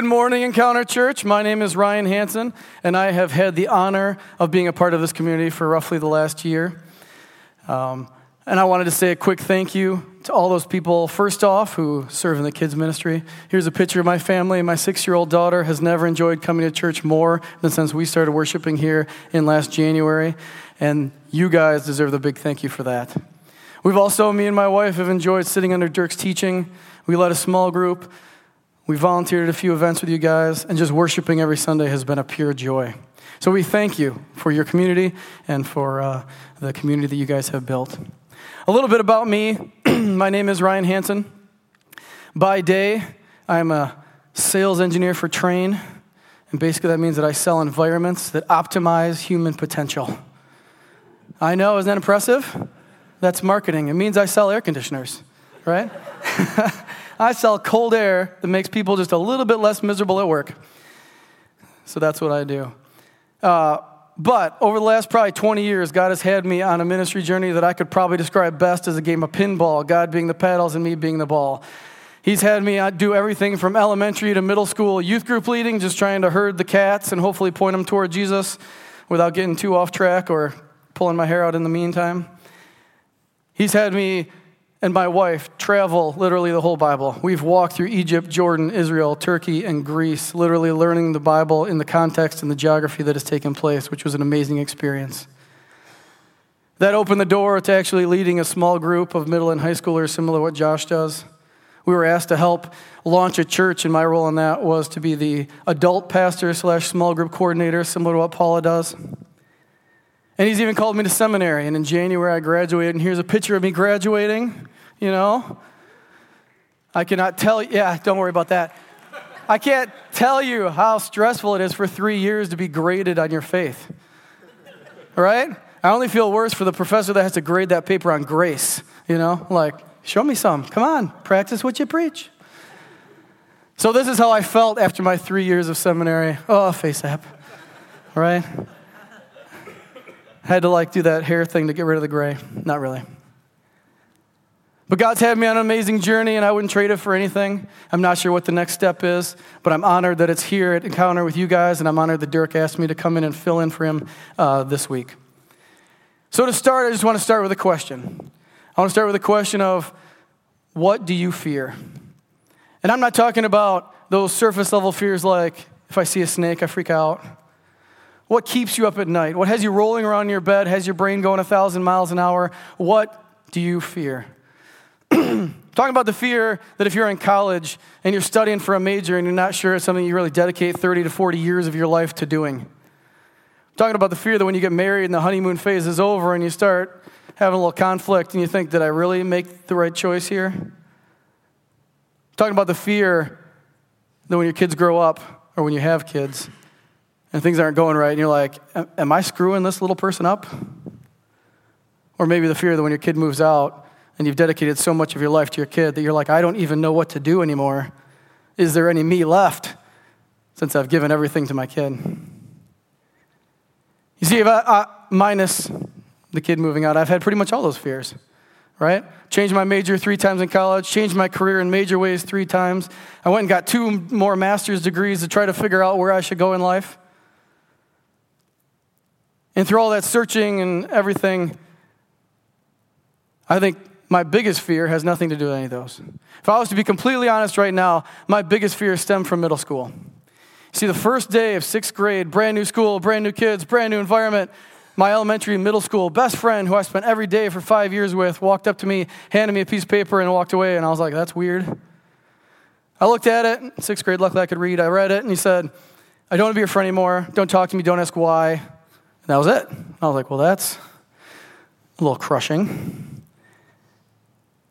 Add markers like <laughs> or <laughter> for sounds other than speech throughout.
Good morning, Encounter Church. My name is Ryan Hanson, and I have had the honor of being a part of this community for roughly the last year. Um, and I wanted to say a quick thank you to all those people, first off, who serve in the kids' ministry. Here's a picture of my family. My six year old daughter has never enjoyed coming to church more than since we started worshiping here in last January. And you guys deserve the big thank you for that. We've also, me and my wife, have enjoyed sitting under Dirk's teaching. We led a small group. We volunteered at a few events with you guys, and just worshiping every Sunday has been a pure joy. So we thank you for your community and for uh, the community that you guys have built. A little bit about me <clears throat> my name is Ryan Hanson. By day, I'm a sales engineer for Trane, and basically that means that I sell environments that optimize human potential. I know, isn't that impressive? That's marketing. It means I sell air conditioners, right? <laughs> I sell cold air that makes people just a little bit less miserable at work. So that's what I do. Uh, but over the last probably 20 years, God has had me on a ministry journey that I could probably describe best as a game of pinball, God being the paddles and me being the ball. He's had me uh, do everything from elementary to middle school youth group leading, just trying to herd the cats and hopefully point them toward Jesus without getting too off track or pulling my hair out in the meantime. He's had me and my wife travel literally the whole Bible. We've walked through Egypt, Jordan, Israel, Turkey, and Greece, literally learning the Bible in the context and the geography that has taken place, which was an amazing experience. That opened the door to actually leading a small group of middle and high schoolers, similar to what Josh does. We were asked to help launch a church, and my role in that was to be the adult pastor slash small group coordinator, similar to what Paula does. And he's even called me to seminary. And in January, I graduated. And here's a picture of me graduating, you know. I cannot tell you, yeah, don't worry about that. I can't tell you how stressful it is for three years to be graded on your faith. Right? I only feel worse for the professor that has to grade that paper on grace, you know? Like, show me some. Come on, practice what you preach. So, this is how I felt after my three years of seminary. Oh, FaceApp, right? Had to like do that hair thing to get rid of the gray. Not really. But God's had me on an amazing journey, and I wouldn't trade it for anything. I'm not sure what the next step is, but I'm honored that it's here at Encounter with you guys, and I'm honored that Dirk asked me to come in and fill in for him uh, this week. So, to start, I just want to start with a question. I want to start with a question of what do you fear? And I'm not talking about those surface level fears like if I see a snake, I freak out. What keeps you up at night? What has you rolling around in your bed? Has your brain going a thousand miles an hour? What do you fear? <clears throat> Talking about the fear that if you're in college and you're studying for a major and you're not sure it's something you really dedicate 30 to 40 years of your life to doing. Talking about the fear that when you get married and the honeymoon phase is over and you start having a little conflict and you think, did I really make the right choice here? Talking about the fear that when your kids grow up or when you have kids, and things aren't going right, and you're like, Am I screwing this little person up? Or maybe the fear that when your kid moves out and you've dedicated so much of your life to your kid that you're like, I don't even know what to do anymore. Is there any me left since I've given everything to my kid? You see, if I, I, minus the kid moving out, I've had pretty much all those fears, right? Changed my major three times in college, changed my career in major ways three times. I went and got two more master's degrees to try to figure out where I should go in life. And through all that searching and everything, I think my biggest fear has nothing to do with any of those. If I was to be completely honest right now, my biggest fear stemmed from middle school. See, the first day of sixth grade, brand new school, brand new kids, brand new environment, my elementary and middle school best friend, who I spent every day for five years with, walked up to me, handed me a piece of paper, and walked away. And I was like, that's weird. I looked at it, sixth grade, luckily I could read. I read it, and he said, I don't want to be your friend anymore. Don't talk to me. Don't ask why And that was it. I was like, well, that's a little crushing.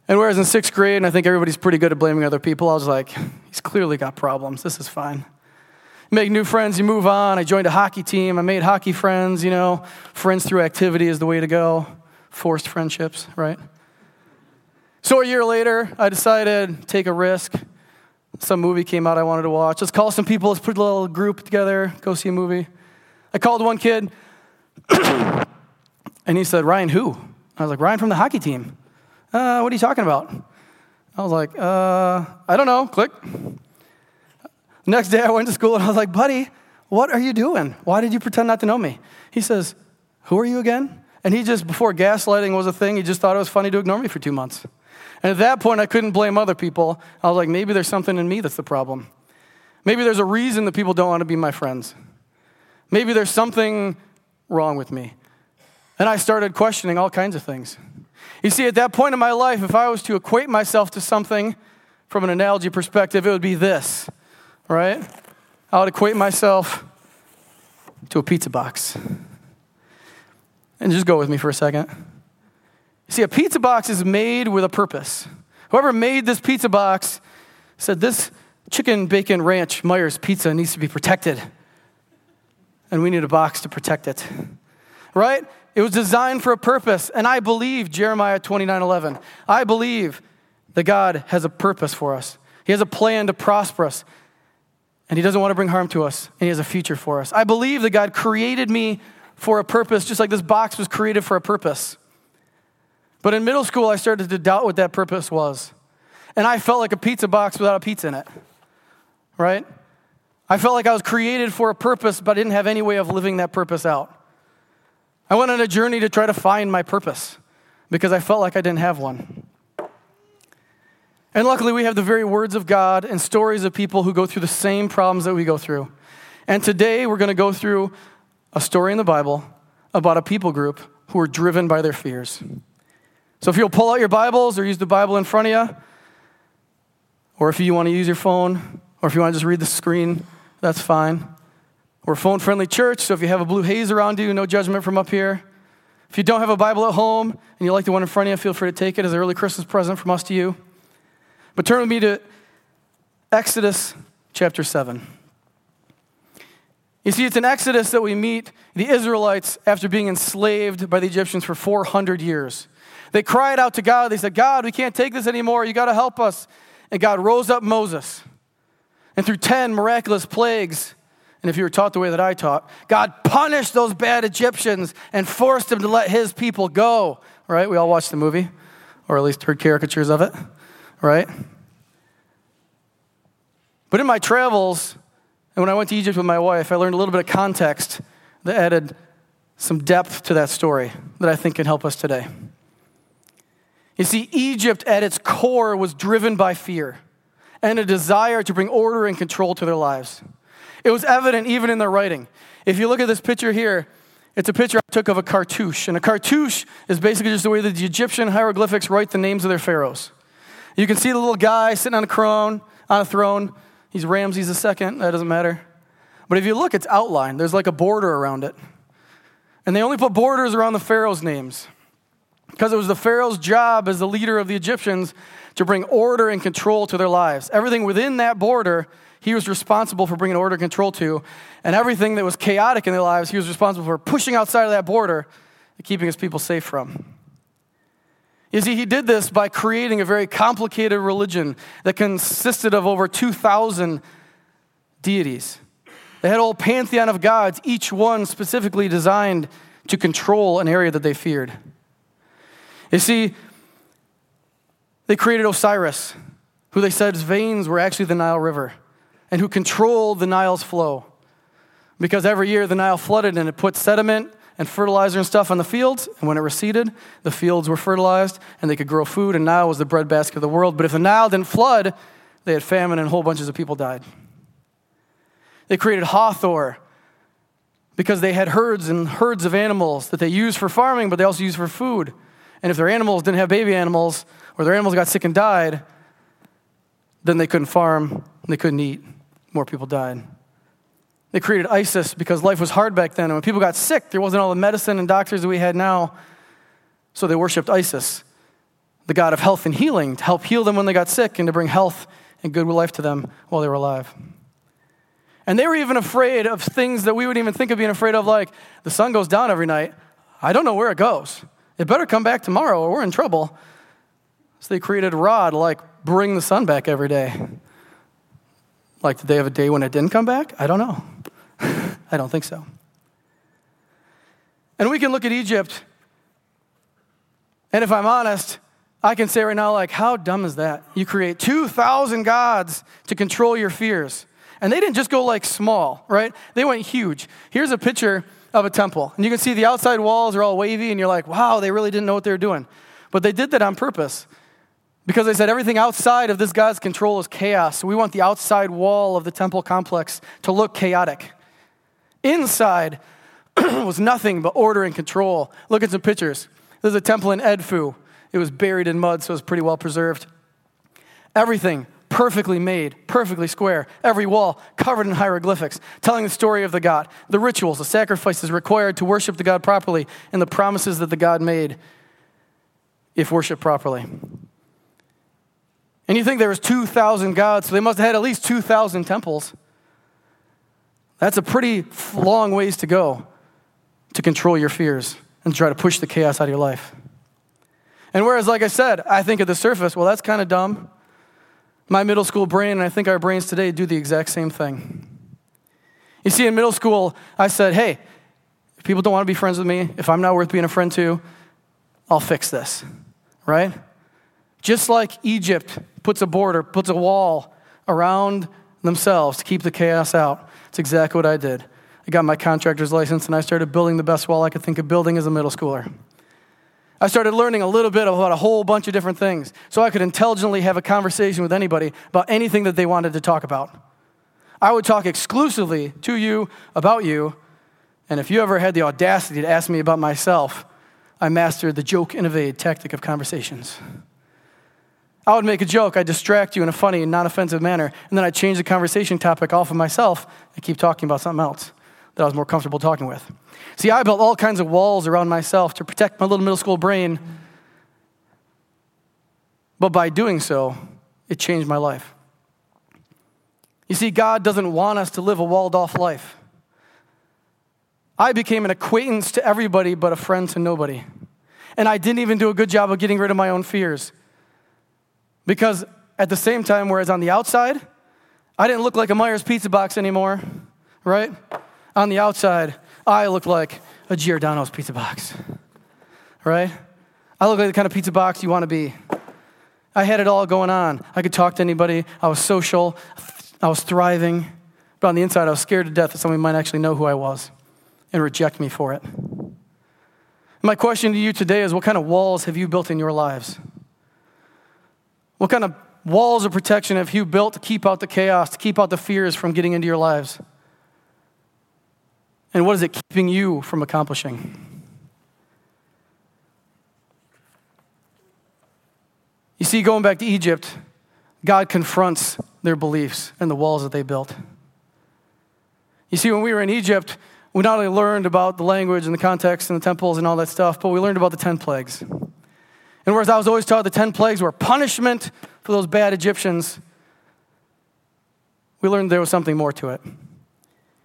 And whereas in sixth grade, and I think everybody's pretty good at blaming other people, I was like, he's clearly got problems. This is fine. make new friends, you move on. I joined a hockey team. I made hockey friends, you know. Friends through activity is the way to go. Forced friendships, right? So a year later, I decided take a risk. Some movie came out I wanted to watch. Let's call some people, let's put a little group together, go see a movie. I called one kid, <coughs> and he said, Ryan, who? I was like, Ryan from the hockey team. Uh, what are you talking about? I was like, uh, I don't know. Click. Next day I went to school and I was like, buddy, what are you doing? Why did you pretend not to know me? He says, Who are you again? And he just, before gaslighting was a thing, he just thought it was funny to ignore me for two months. And at that point, I couldn't blame other people. I was like, maybe there's something in me that's the problem. Maybe there's a reason that people don't want to be my friends. Maybe there's something wrong with me. And I started questioning all kinds of things. You see, at that point in my life, if I was to equate myself to something from an analogy perspective, it would be this, right? I would equate myself to a pizza box. And just go with me for a second. You see, a pizza box is made with a purpose. Whoever made this pizza box said this chicken bacon ranch Meijer's pizza needs to be protected. And we need a box to protect it. Right? It was designed for a purpose. And I believe Jeremiah 29 11. I believe that God has a purpose for us. He has a plan to prosper us. And He doesn't want to bring harm to us. And He has a future for us. I believe that God created me for a purpose, just like this box was created for a purpose. But in middle school, I started to doubt what that purpose was. And I felt like a pizza box without a pizza in it, right? I felt like I was created for a purpose, but I didn't have any way of living that purpose out. I went on a journey to try to find my purpose because I felt like I didn't have one. And luckily, we have the very words of God and stories of people who go through the same problems that we go through. And today, we're going to go through a story in the Bible about a people group who are driven by their fears. So if you'll pull out your Bibles or use the Bible in front of you, or if you want to use your phone, or if you want to just read the screen, that's fine. We're a phone friendly church, so if you have a blue haze around you, no judgment from up here. If you don't have a Bible at home and you like the one in front of you, feel free to take it as an early Christmas present from us to you. But turn with me to Exodus chapter 7. You see, it's in Exodus that we meet the Israelites after being enslaved by the Egyptians for 400 years. They cried out to God. They said, God, we can't take this anymore. You got to help us. And God rose up Moses. And through 10 miraculous plagues, and if you were taught the way that I taught, God punished those bad Egyptians and forced them to let his people go. Right? We all watched the movie, or at least heard caricatures of it. Right? But in my travels, and when I went to Egypt with my wife, I learned a little bit of context that added some depth to that story that I think can help us today. You see, Egypt at its core was driven by fear and a desire to bring order and control to their lives. It was evident even in their writing. If you look at this picture here, it's a picture I took of a cartouche. And a cartouche is basically just the way that the Egyptian hieroglyphics write the names of their pharaohs. You can see the little guy sitting on a throne, on a throne. He's Ramses II, that doesn't matter. But if you look, it's outlined. There's like a border around it. And they only put borders around the pharaoh's names because it was the Pharaoh's job as the leader of the Egyptians to bring order and control to their lives. Everything within that border, he was responsible for bringing order and control to. And everything that was chaotic in their lives, he was responsible for pushing outside of that border and keeping his people safe from. You see, he did this by creating a very complicated religion that consisted of over 2,000 deities. They had a whole pantheon of gods, each one specifically designed to control an area that they feared. You see, they created Osiris, who they said his veins were actually the Nile River, and who controlled the Nile's flow. Because every year the Nile flooded and it put sediment and fertilizer and stuff on the fields, and when it receded, the fields were fertilized and they could grow food, and Nile was the breadbasket of the world. But if the Nile didn't flood, they had famine and whole bunches of people died. They created Hathor because they had herds and herds of animals that they used for farming, but they also used for food. And if their animals didn't have baby animals, or their animals got sick and died, then they couldn't farm, and they couldn't eat. More people died. They created Isis because life was hard back then. And when people got sick, there wasn't all the medicine and doctors that we had now. So they worshiped Isis, the god of health and healing, to help heal them when they got sick and to bring health and good life to them while they were alive. And they were even afraid of things that we would even think of being afraid of, like the sun goes down every night. I don't know where it goes. It better come back tomorrow or we're in trouble. So they created a rod like bring the sun back every day. Like, did they have a day when it didn't come back? I don't know. <laughs> I don't think so. And we can look at Egypt, and if I'm honest, I can say right now, like, how dumb is that? You create 2,000 gods to control your fears. And they didn't just go like small, right? They went huge. Here's a picture of a temple. And you can see the outside walls are all wavy, and you're like, wow, they really didn't know what they were doing. But they did that on purpose. Because they said everything outside of this God's control is chaos. So we want the outside wall of the temple complex to look chaotic. Inside <clears throat> was nothing but order and control. Look at some pictures. There's a temple in Edfu. It was buried in mud, so it was pretty well preserved. Everything perfectly made, perfectly square. Every wall covered in hieroglyphics, telling the story of the God, the rituals, the sacrifices required to worship the God properly, and the promises that the God made if worshiped properly. And you think there was 2,000 gods, so they must have had at least 2,000 temples. That's a pretty long ways to go to control your fears and try to push the chaos out of your life. And whereas, like I said, I think at the surface, well, that's kind of dumb. My middle school brain, and I think our brains today, do the exact same thing. You see, in middle school, I said, hey, if people don't want to be friends with me, if I'm not worth being a friend to, I'll fix this, right? Just like Egypt puts a border, puts a wall around themselves to keep the chaos out. It's exactly what I did. I got my contractor's license and I started building the best wall I could think of building as a middle schooler. I started learning a little bit about a whole bunch of different things so I could intelligently have a conversation with anybody about anything that they wanted to talk about. I would talk exclusively to you about you, and if you ever had the audacity to ask me about myself, I mastered the joke and evade tactic of conversations. I would make a joke, I'd distract you in a funny and non offensive manner, and then I'd change the conversation topic off of myself and keep talking about something else that I was more comfortable talking with. See, I built all kinds of walls around myself to protect my little middle school brain, but by doing so, it changed my life. You see, God doesn't want us to live a walled off life. I became an acquaintance to everybody, but a friend to nobody. And I didn't even do a good job of getting rid of my own fears. Because at the same time, whereas on the outside, I didn't look like a Meijer's pizza box anymore, right? On the outside, I looked like a Giordano's pizza box, right? I looked like the kind of pizza box you want to be. I had it all going on. I could talk to anybody. I was social. I was thriving. But on the inside, I was scared to death that somebody might actually know who I was and reject me for it. My question to you today is what kind of walls have you built in your lives? What kind of walls of protection have you built to keep out the chaos, to keep out the fears from getting into your lives? And what is it keeping you from accomplishing? You see, going back to Egypt, God confronts their beliefs and the walls that they built. You see, when we were in Egypt, we not only learned about the language and the context and the temples and all that stuff, but we learned about the 10 plagues. And whereas I was always taught the 10 plagues were punishment for those bad Egyptians, we learned there was something more to it.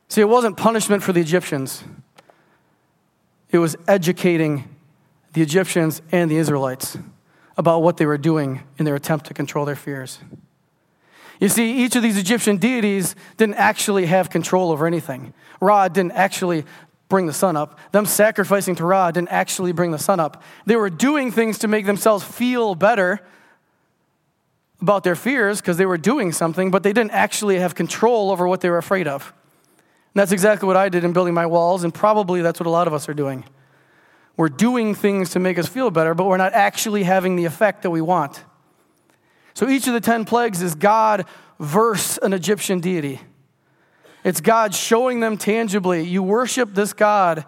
See, it wasn't punishment for the Egyptians, it was educating the Egyptians and the Israelites about what they were doing in their attempt to control their fears. You see, each of these Egyptian deities didn't actually have control over anything. Ra didn't actually bring the sun up. Them sacrificing to Ra didn't actually bring the sun up. They were doing things to make themselves feel better about their fears because they were doing something, but they didn't actually have control over what they were afraid of. And that's exactly what I did in building my walls, and probably that's what a lot of us are doing. We're doing things to make us feel better, but we're not actually having the effect that we want. So each of the 10 plagues is God versus an Egyptian deity. It's God showing them tangibly, you worship this God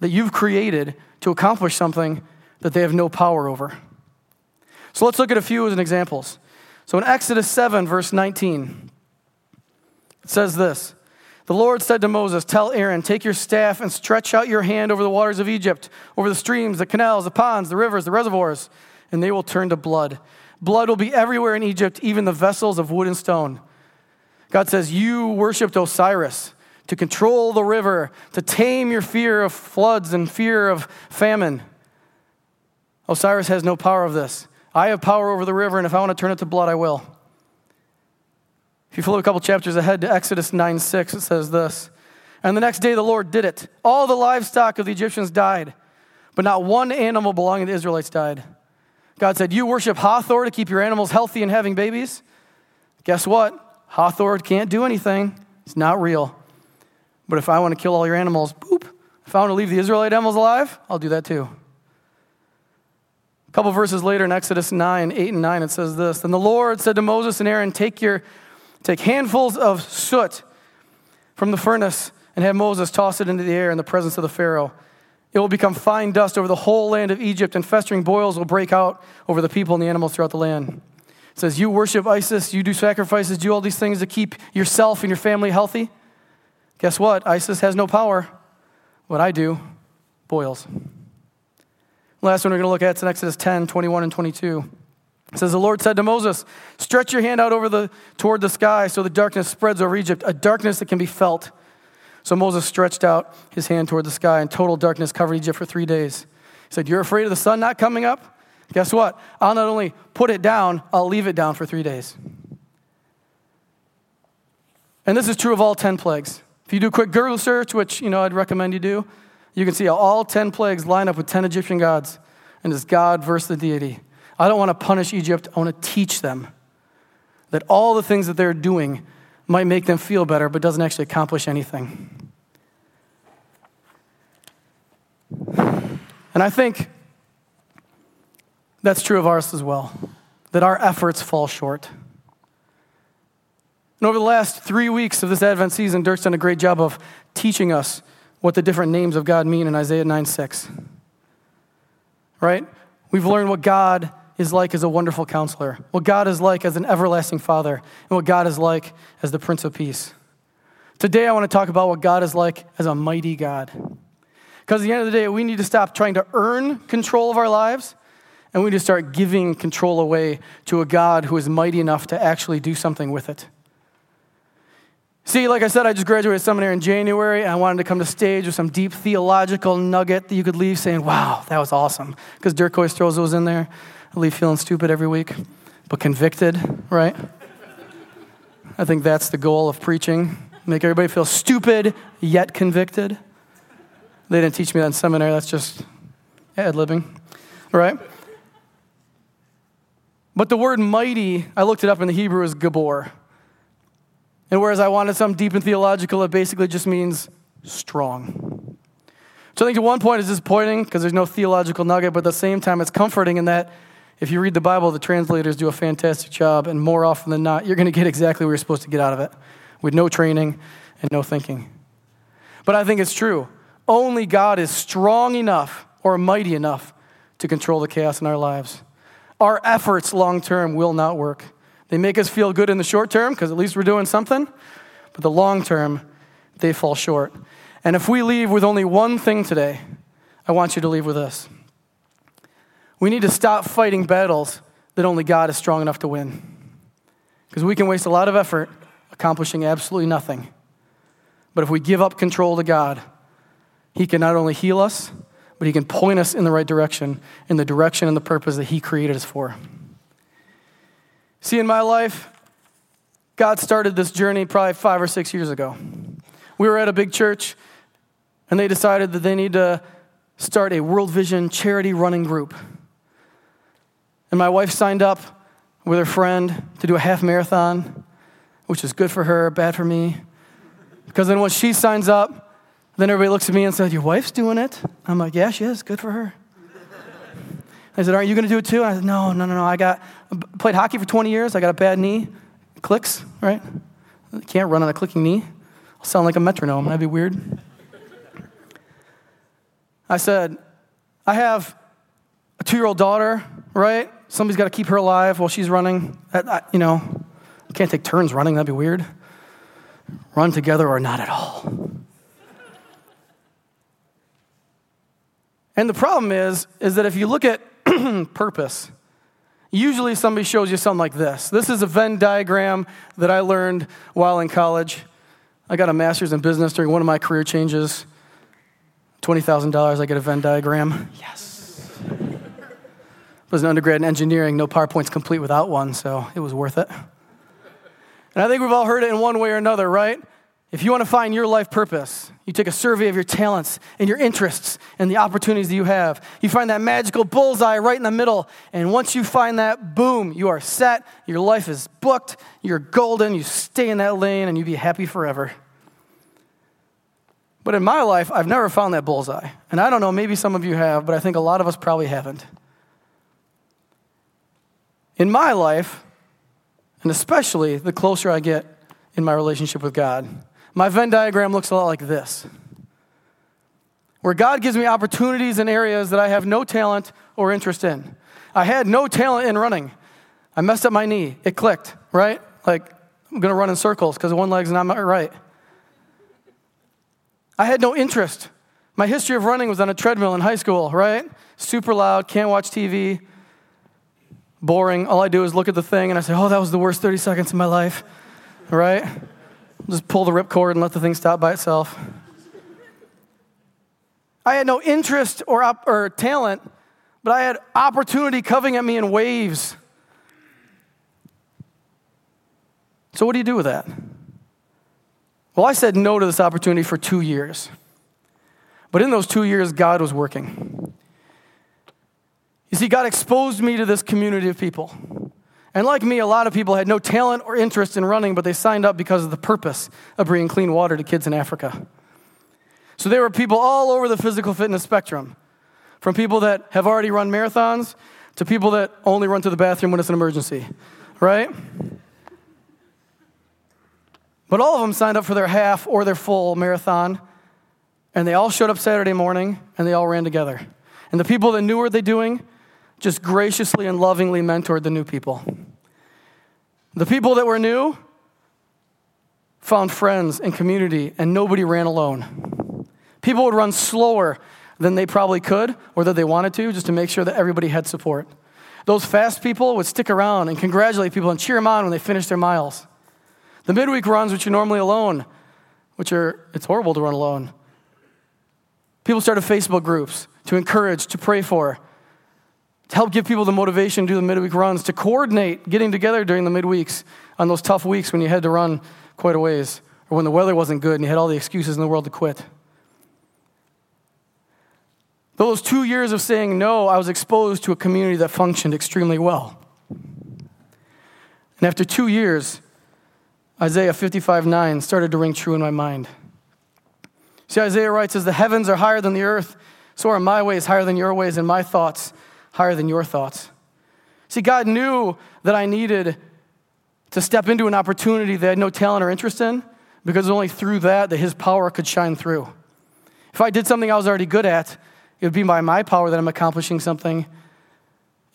that you've created to accomplish something that they have no power over. So let's look at a few as examples. So in Exodus 7, verse 19, it says this The Lord said to Moses, Tell Aaron, take your staff and stretch out your hand over the waters of Egypt, over the streams, the canals, the ponds, the rivers, the reservoirs, and they will turn to blood. Blood will be everywhere in Egypt, even the vessels of wood and stone. God says, You worshiped Osiris to control the river, to tame your fear of floods and fear of famine. Osiris has no power of this. I have power over the river, and if I want to turn it to blood, I will. If you flip a couple chapters ahead to Exodus 9 6, it says this And the next day the Lord did it. All the livestock of the Egyptians died, but not one animal belonging to the Israelites died. God said, You worship Hathor to keep your animals healthy and having babies? Guess what? Hathor can't do anything. it's not real. But if I want to kill all your animals, boop. If I want to leave the Israelite animals alive, I'll do that too. A couple verses later in Exodus 9, 8 and 9, it says this Then the Lord said to Moses and Aaron, Take, your, take handfuls of soot from the furnace and have Moses toss it into the air in the presence of the Pharaoh. It will become fine dust over the whole land of Egypt, and festering boils will break out over the people and the animals throughout the land. Says, You worship Isis, you do sacrifices, do all these things to keep yourself and your family healthy. Guess what? Isis has no power. What I do boils. Last one we're going to look at is in Exodus 10 21 and 22. It says, The Lord said to Moses, Stretch your hand out over the, toward the sky so the darkness spreads over Egypt, a darkness that can be felt. So Moses stretched out his hand toward the sky, and total darkness covered Egypt for three days. He said, You're afraid of the sun not coming up? Guess what? I'll not only put it down, I'll leave it down for three days. And this is true of all 10 plagues. If you do a quick Google search, which you know I'd recommend you do, you can see how all 10 plagues line up with 10 Egyptian gods. And it's God versus the deity. I don't want to punish Egypt, I want to teach them that all the things that they're doing might make them feel better, but doesn't actually accomplish anything. And I think that's true of ours as well, that our efforts fall short. And over the last three weeks of this Advent season, Dirk's done a great job of teaching us what the different names of God mean in Isaiah 9 6. Right? We've learned what God is like as a wonderful counselor, what God is like as an everlasting father, and what God is like as the Prince of Peace. Today, I want to talk about what God is like as a mighty God. Because at the end of the day, we need to stop trying to earn control of our lives, and we to start giving control away to a God who is mighty enough to actually do something with it. See, like I said, I just graduated seminary in January, and I wanted to come to stage with some deep theological nugget that you could leave saying, wow, that was awesome. Because Dirk throws those in there. I leave feeling stupid every week, but convicted, right? I think that's the goal of preaching. Make everybody feel stupid, yet convicted. They didn't teach me that in seminary. That's just ad libbing, right? But the word mighty, I looked it up in the Hebrew, is gibbor. And whereas I wanted some deep and theological, it basically just means strong. So I think at one point it's disappointing because there's no theological nugget, but at the same time it's comforting in that if you read the Bible, the translators do a fantastic job, and more often than not, you're going to get exactly what you're supposed to get out of it with no training and no thinking. But I think it's true. Only God is strong enough or mighty enough to control the chaos in our lives. Our efforts long term will not work. They make us feel good in the short term because at least we're doing something, but the long term, they fall short. And if we leave with only one thing today, I want you to leave with this. We need to stop fighting battles that only God is strong enough to win. Because we can waste a lot of effort accomplishing absolutely nothing. But if we give up control to God, He can not only heal us, but He can point us in the right direction, in the direction and the purpose that He created us for. See, in my life, God started this journey probably five or six years ago. We were at a big church, and they decided that they need to start a World Vision charity running group. And my wife signed up with her friend to do a half marathon, which is good for her, bad for me. Because then when she signs up, then everybody looks at me and says, Your wife's doing it? I'm like, Yeah, she is. Good for her. I said, Aren't you going to do it too? And I said, No, no, no, no. I got I played hockey for 20 years. I got a bad knee. Clicks, right? I can't run on a clicking knee. I'll sound like a metronome. That'd be weird. I said, I have a two year old daughter, right? Somebody's got to keep her alive while she's running. You know, can't take turns running. That'd be weird. Run together or not at all. And the problem is, is that if you look at <clears throat> purpose, usually somebody shows you something like this. This is a Venn diagram that I learned while in college. I got a master's in business during one of my career changes. $20,000, I get a Venn diagram. Yes was an undergrad in engineering, no PowerPoint's complete without one, so it was worth it. And I think we've all heard it in one way or another, right? If you want to find your life purpose, you take a survey of your talents and your interests and the opportunities that you have. You find that magical bullseye right in the middle. And once you find that, boom, you are set. Your life is booked. You're golden. You stay in that lane and you be happy forever. But in my life, I've never found that bullseye. And I don't know, maybe some of you have, but I think a lot of us probably haven't. In my life, and especially the closer I get in my relationship with God, my Venn diagram looks a lot like this where God gives me opportunities in areas that I have no talent or interest in. I had no talent in running. I messed up my knee. It clicked, right? Like, I'm going to run in circles because one leg's not right. I had no interest. My history of running was on a treadmill in high school, right? Super loud, can't watch TV, boring. All I do is look at the thing and I say, oh, that was the worst 30 seconds of my life, right? Just pull the ripcord and let the thing stop by itself. I had no interest or, op- or talent, but I had opportunity coming at me in waves. So, what do you do with that? Well, I said no to this opportunity for two years. But in those two years, God was working. You see, God exposed me to this community of people. And like me, a lot of people had no talent or interest in running, but they signed up because of the purpose of bringing clean water to kids in Africa. So there were people all over the physical fitness spectrum, from people that have already run marathons to people that only run to the bathroom when it's an emergency, right? But all of them signed up for their half or their full marathon, and they all showed up Saturday morning and they all ran together. And the people that knew what they're doing just graciously and lovingly mentored the new people. The people that were new found friends and community, and nobody ran alone. People would run slower than they probably could or that they wanted to just to make sure that everybody had support. Those fast people would stick around and congratulate people and cheer them on when they finished their miles. The midweek runs, which are normally alone, which are, it's horrible to run alone. People started Facebook groups to encourage, to pray for, to help give people the motivation to do the midweek runs, to coordinate getting together during the midweeks on those tough weeks when you had to run quite a ways, or when the weather wasn't good and you had all the excuses in the world to quit. Those two years of saying no, I was exposed to a community that functioned extremely well. And after two years, Isaiah 55 9 started to ring true in my mind. See, Isaiah writes, As the heavens are higher than the earth, so are my ways higher than your ways, and my thoughts higher than your thoughts. See, God knew that I needed to step into an opportunity that I had no talent or interest in because only through that that His power could shine through. If I did something I was already good at, it would be by my power that I'm accomplishing something,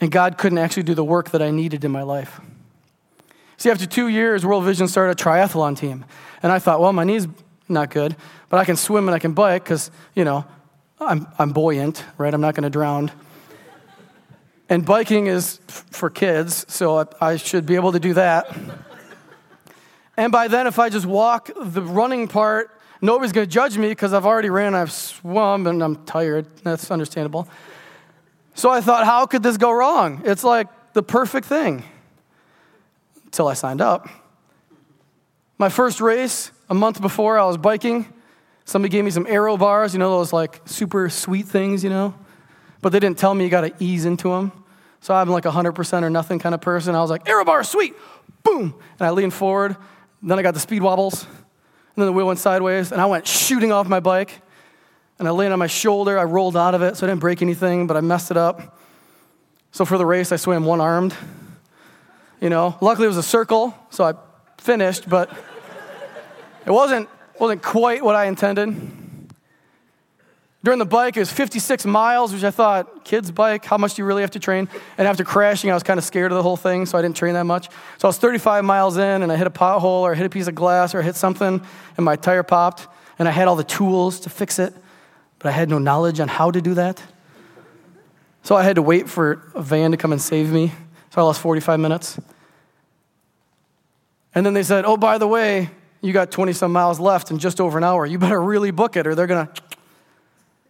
and God couldn't actually do the work that I needed in my life. See, after two years, World Vision started a triathlon team. And I thought, well, my knee's not good, but I can swim and I can bike because, you know, I'm, I'm buoyant, right? I'm not going to drown. And biking is for kids, so I should be able to do that. And by then, if I just walk the running part, nobody's going to judge me because I've already ran, I've swum, and I'm tired. That's understandable. So I thought, how could this go wrong? It's like the perfect thing until I signed up. My first race, a month before, I was biking. Somebody gave me some aero bars, you know, those like super sweet things, you know? But they didn't tell me you got to ease into them. So I'm like a 100% or nothing kind of person. I was like, aero bar, sweet, boom. And I leaned forward. Then I got the speed wobbles. And then the wheel went sideways. And I went shooting off my bike. And I landed on my shoulder. I rolled out of it. So I didn't break anything, but I messed it up. So for the race, I swam one armed. You know, luckily it was a circle. So I finished, but it wasn't, wasn't quite what I intended. During the bike, it was 56 miles, which I thought, kids' bike, how much do you really have to train? And after crashing, I was kind of scared of the whole thing, so I didn't train that much. So I was 35 miles in, and I hit a pothole, or I hit a piece of glass, or I hit something, and my tire popped, and I had all the tools to fix it, but I had no knowledge on how to do that. So I had to wait for a van to come and save me. So I lost 45 minutes. And then they said, oh, by the way, you got 20 some miles left in just over an hour. You better really book it, or they're going to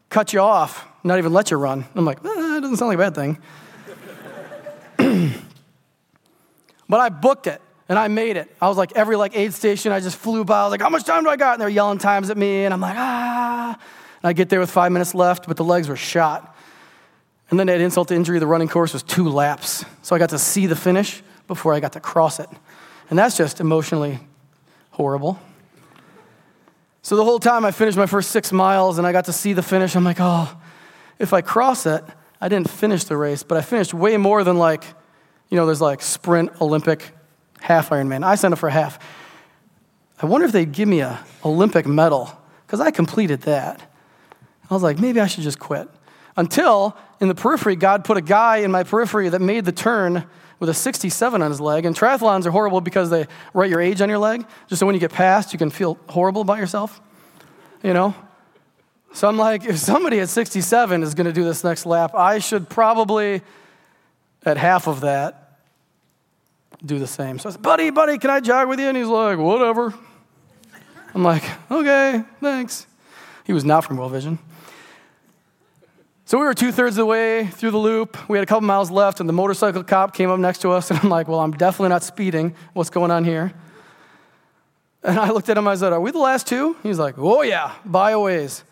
cut you off, not even let you run. I'm like, eh, that doesn't sound like a bad thing. <clears throat> but I booked it. And I made it. I was like, every like aid station, I just flew by. I was like, how much time do I got? And they're yelling times at me. And I'm like, ah. And I get there with five minutes left, but the legs were shot. And then at insult to injury, the running course was two laps. So I got to see the finish before I got to cross it. And that's just emotionally horrible. So the whole time I finished my first six miles and I got to see the finish, I'm like, oh, if I cross it, I didn't finish the race, but I finished way more than like, you know, there's like sprint, Olympic, half Ironman. I signed up for half. I wonder if they'd give me a Olympic medal because I completed that. I was like, maybe I should just quit. Until in the periphery, God put a guy in my periphery that made the turn with a 67 on his leg. And triathlons are horrible because they write your age on your leg, just so when you get past, you can feel horrible about yourself. You know? So I'm like, if somebody at 67 is going to do this next lap, I should probably, at half of that, do the same. So I said, buddy, buddy, can I jog with you? And he's like, whatever. I'm like, okay, thanks. He was not from World Vision. So we were two thirds of the way through the loop. We had a couple miles left, and the motorcycle cop came up next to us, <laughs> and I'm like, well, I'm definitely not speeding. What's going on here? And I looked at him, I said, Are we the last two? He's like, Oh, yeah, by a ways.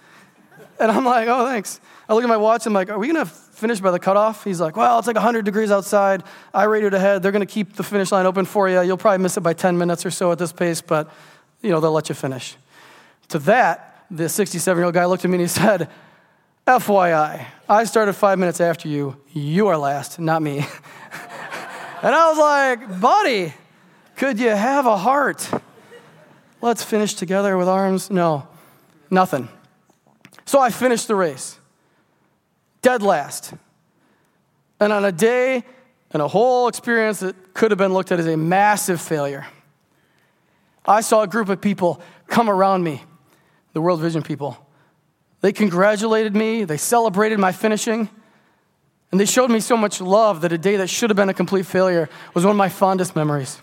And I'm like, Oh, thanks. I look at my watch, I'm like, Are we going to finish by the cutoff? He's like, Well, it's like 100 degrees outside. I radioed ahead. They're going to keep the finish line open for you. You'll probably miss it by 10 minutes or so at this pace, but, you know, they'll let you finish. To that, the 67 year old guy looked at me and he <laughs> said, FYI, I started five minutes after you. You are last, not me. <laughs> and I was like, buddy, could you have a heart? Let's finish together with arms. No, nothing. So I finished the race, dead last. And on a day and a whole experience that could have been looked at as a massive failure, I saw a group of people come around me, the World Vision people they congratulated me, they celebrated my finishing, and they showed me so much love that a day that should have been a complete failure was one of my fondest memories.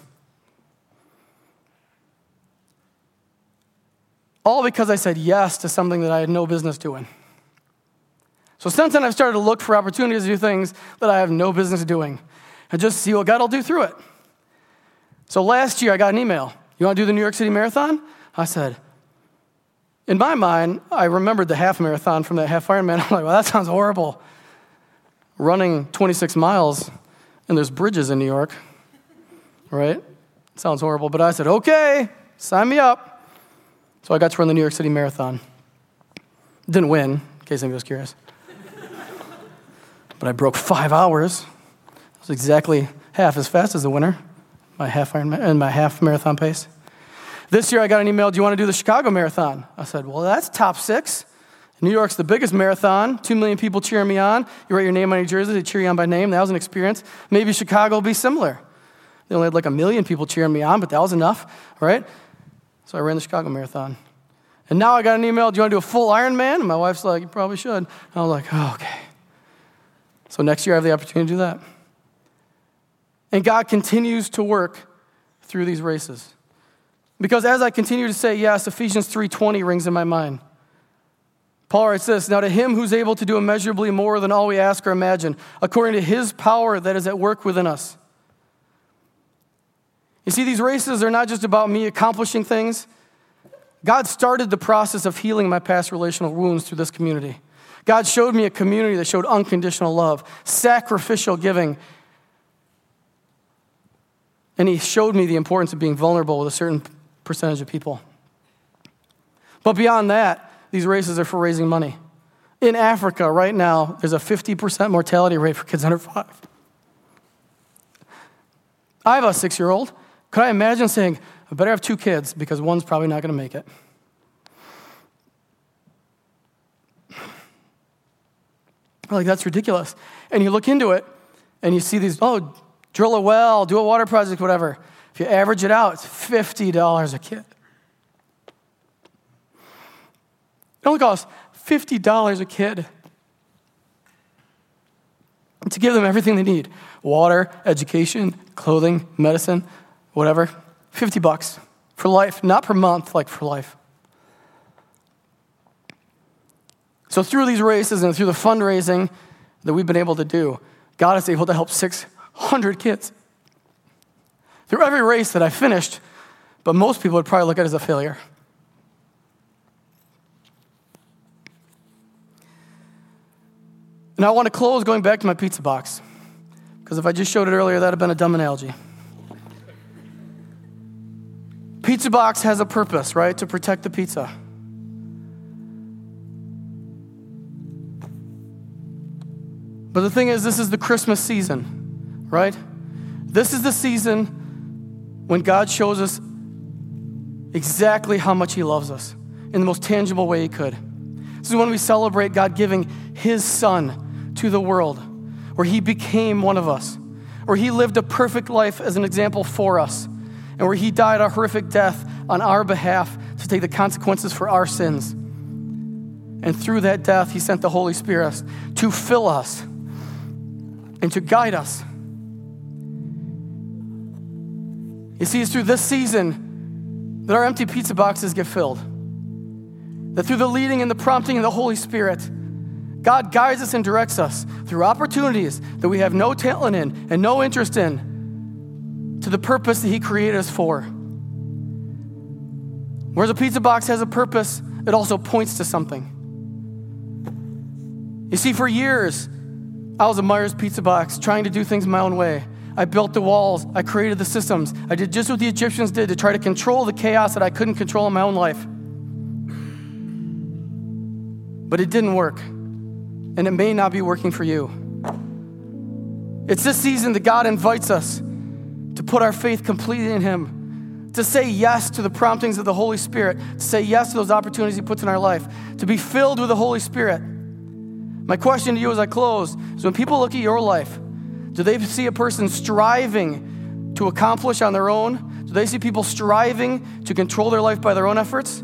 All because I said yes to something that I had no business doing. So since then, I've started to look for opportunities to do things that I have no business doing and just see what God will do through it. So last year, I got an email. You want to do the New York City Marathon? I said, in my mind, I remembered the half marathon from that half Ironman. <laughs> I'm like, well, that sounds horrible. Running 26 miles and there's bridges in New York, right? Sounds horrible. But I said, okay, sign me up. So I got to run the New York City Marathon. Didn't win, in case anybody was curious. but I broke five hours. It was exactly half as fast as the winner, my half Ironman and my half marathon pace. This year I got an email, do you want to do the Chicago Marathon? I said, well, that's top six. New York's the biggest marathon, two million people cheering me on. You write your name on your jersey, they cheer you on by name. That was an experience. Maybe Chicago will be similar. They only had like a million people cheering me on, but that was enough, right? So I ran the Chicago Marathon. And now I got an email, do you want to do a full Ironman? And my wife's like, you probably should. And I was like, oh, okay. So next year I have the opportunity to do that. And God continues to work through these races. Because as I continue to say yes, Ephesians 3:20 rings in my mind. Paul writes this, now to him who's able to do immeasurably more than all we ask or imagine, according to his power that is at work within us. You see, these races are not just about me accomplishing things. God started the process of healing my past relational wounds through this community. God showed me a community that showed unconditional love, sacrificial giving, and He showed me the importance of being vulnerable with a certain percentage of people. But beyond that, these races are for raising money. In Africa, right now, there's a 50% mortality rate for kids under five. I have a six year old. Could I imagine saying, I better have two kids because one's probably not going to make it? Like, that's ridiculous. And you look into it and you see these, oh, drill a well, do a water project, whatever. If you average it out, it's $50 a kid. It only costs $50 a kid to give them everything they need water, education, clothing, medicine, whatever. 50 bucks for life, not per month, like for life. So, through these races and through the fundraising that we've been able to do, God is able to help 600 kids through every race that I finished, but most people would probably look at it as a failure. And I want to close going back to my pizza box. Because if I just showed it earlier, that would have been a dumb analogy. Pizza box has a purpose, right? To protect the pizza. But the thing is, this is the Christmas season, right? This is the season when God shows us exactly how much He loves us in the most tangible way He could. This is when we celebrate God giving His Son to the world, where He became one of us, where He lived a perfect life as an example for us, and where He died a horrific death on our behalf to take the consequences for our sins. And through that death, He sent the Holy Spirit to fill us and to guide us. You see, it's through this season that our empty pizza boxes get filled. That through the leading and the prompting of the Holy Spirit, God guides us and directs us through opportunities that we have no talent in and no interest in to the purpose that He created us for. Whereas a pizza box has a purpose, it also points to something. You see, for years, I was a Meijer's pizza box trying to do things my own way. I built the walls, I created the systems. I did just what the Egyptians did to try to control the chaos that I couldn't control in my own life. But it didn't work, and it may not be working for you. It's this season that God invites us to put our faith completely in Him, to say yes to the promptings of the Holy Spirit, to say yes to those opportunities He puts in our life, to be filled with the Holy Spirit. My question to you as I close is when people look at your life, do they see a person striving to accomplish on their own? Do they see people striving to control their life by their own efforts?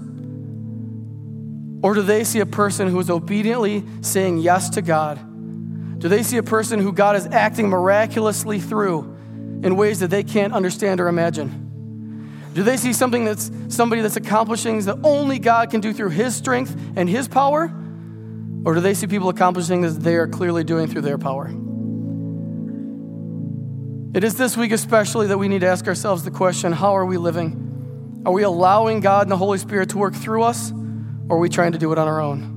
Or do they see a person who is obediently saying yes to God? Do they see a person who God is acting miraculously through in ways that they can't understand or imagine? Do they see something that's somebody that's accomplishing that only God can do through his strength and his power? Or do they see people accomplishing that they are clearly doing through their power? It is this week, especially, that we need to ask ourselves the question how are we living? Are we allowing God and the Holy Spirit to work through us, or are we trying to do it on our own?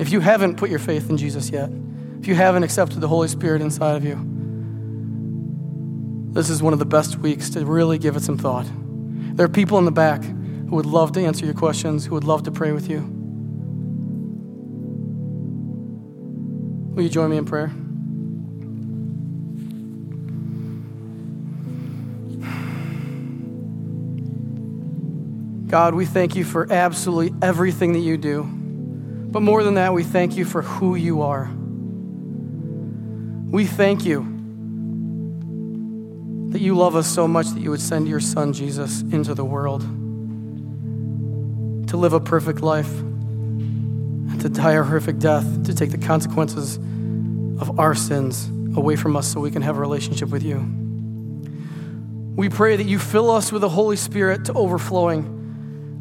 If you haven't put your faith in Jesus yet, if you haven't accepted the Holy Spirit inside of you, this is one of the best weeks to really give it some thought. There are people in the back who would love to answer your questions, who would love to pray with you. Will you join me in prayer? God, we thank you for absolutely everything that you do. But more than that, we thank you for who you are. We thank you that you love us so much that you would send your son Jesus into the world to live a perfect life and to die a horrific death, to take the consequences of our sins away from us so we can have a relationship with you. We pray that you fill us with the Holy Spirit to overflowing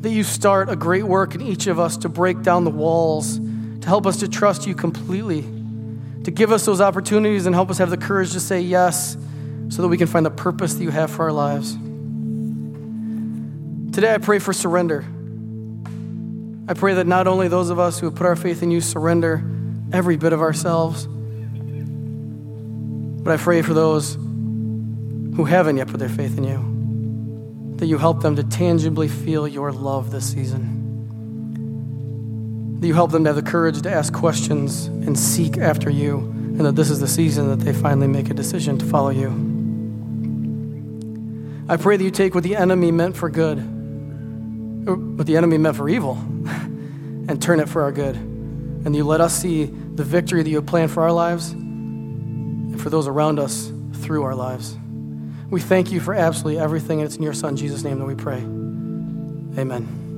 that you start a great work in each of us to break down the walls, to help us to trust you completely, to give us those opportunities and help us have the courage to say yes so that we can find the purpose that you have for our lives. Today, I pray for surrender. I pray that not only those of us who have put our faith in you surrender every bit of ourselves, but I pray for those who haven't yet put their faith in you that you help them to tangibly feel your love this season. That you help them to have the courage to ask questions and seek after you, and that this is the season that they finally make a decision to follow you. I pray that you take what the enemy meant for good, or what the enemy meant for evil, <laughs> and turn it for our good. And you let us see the victory that you have planned for our lives and for those around us through our lives. We thank you for absolutely everything. It's in your Son, Jesus' name, that we pray. Amen.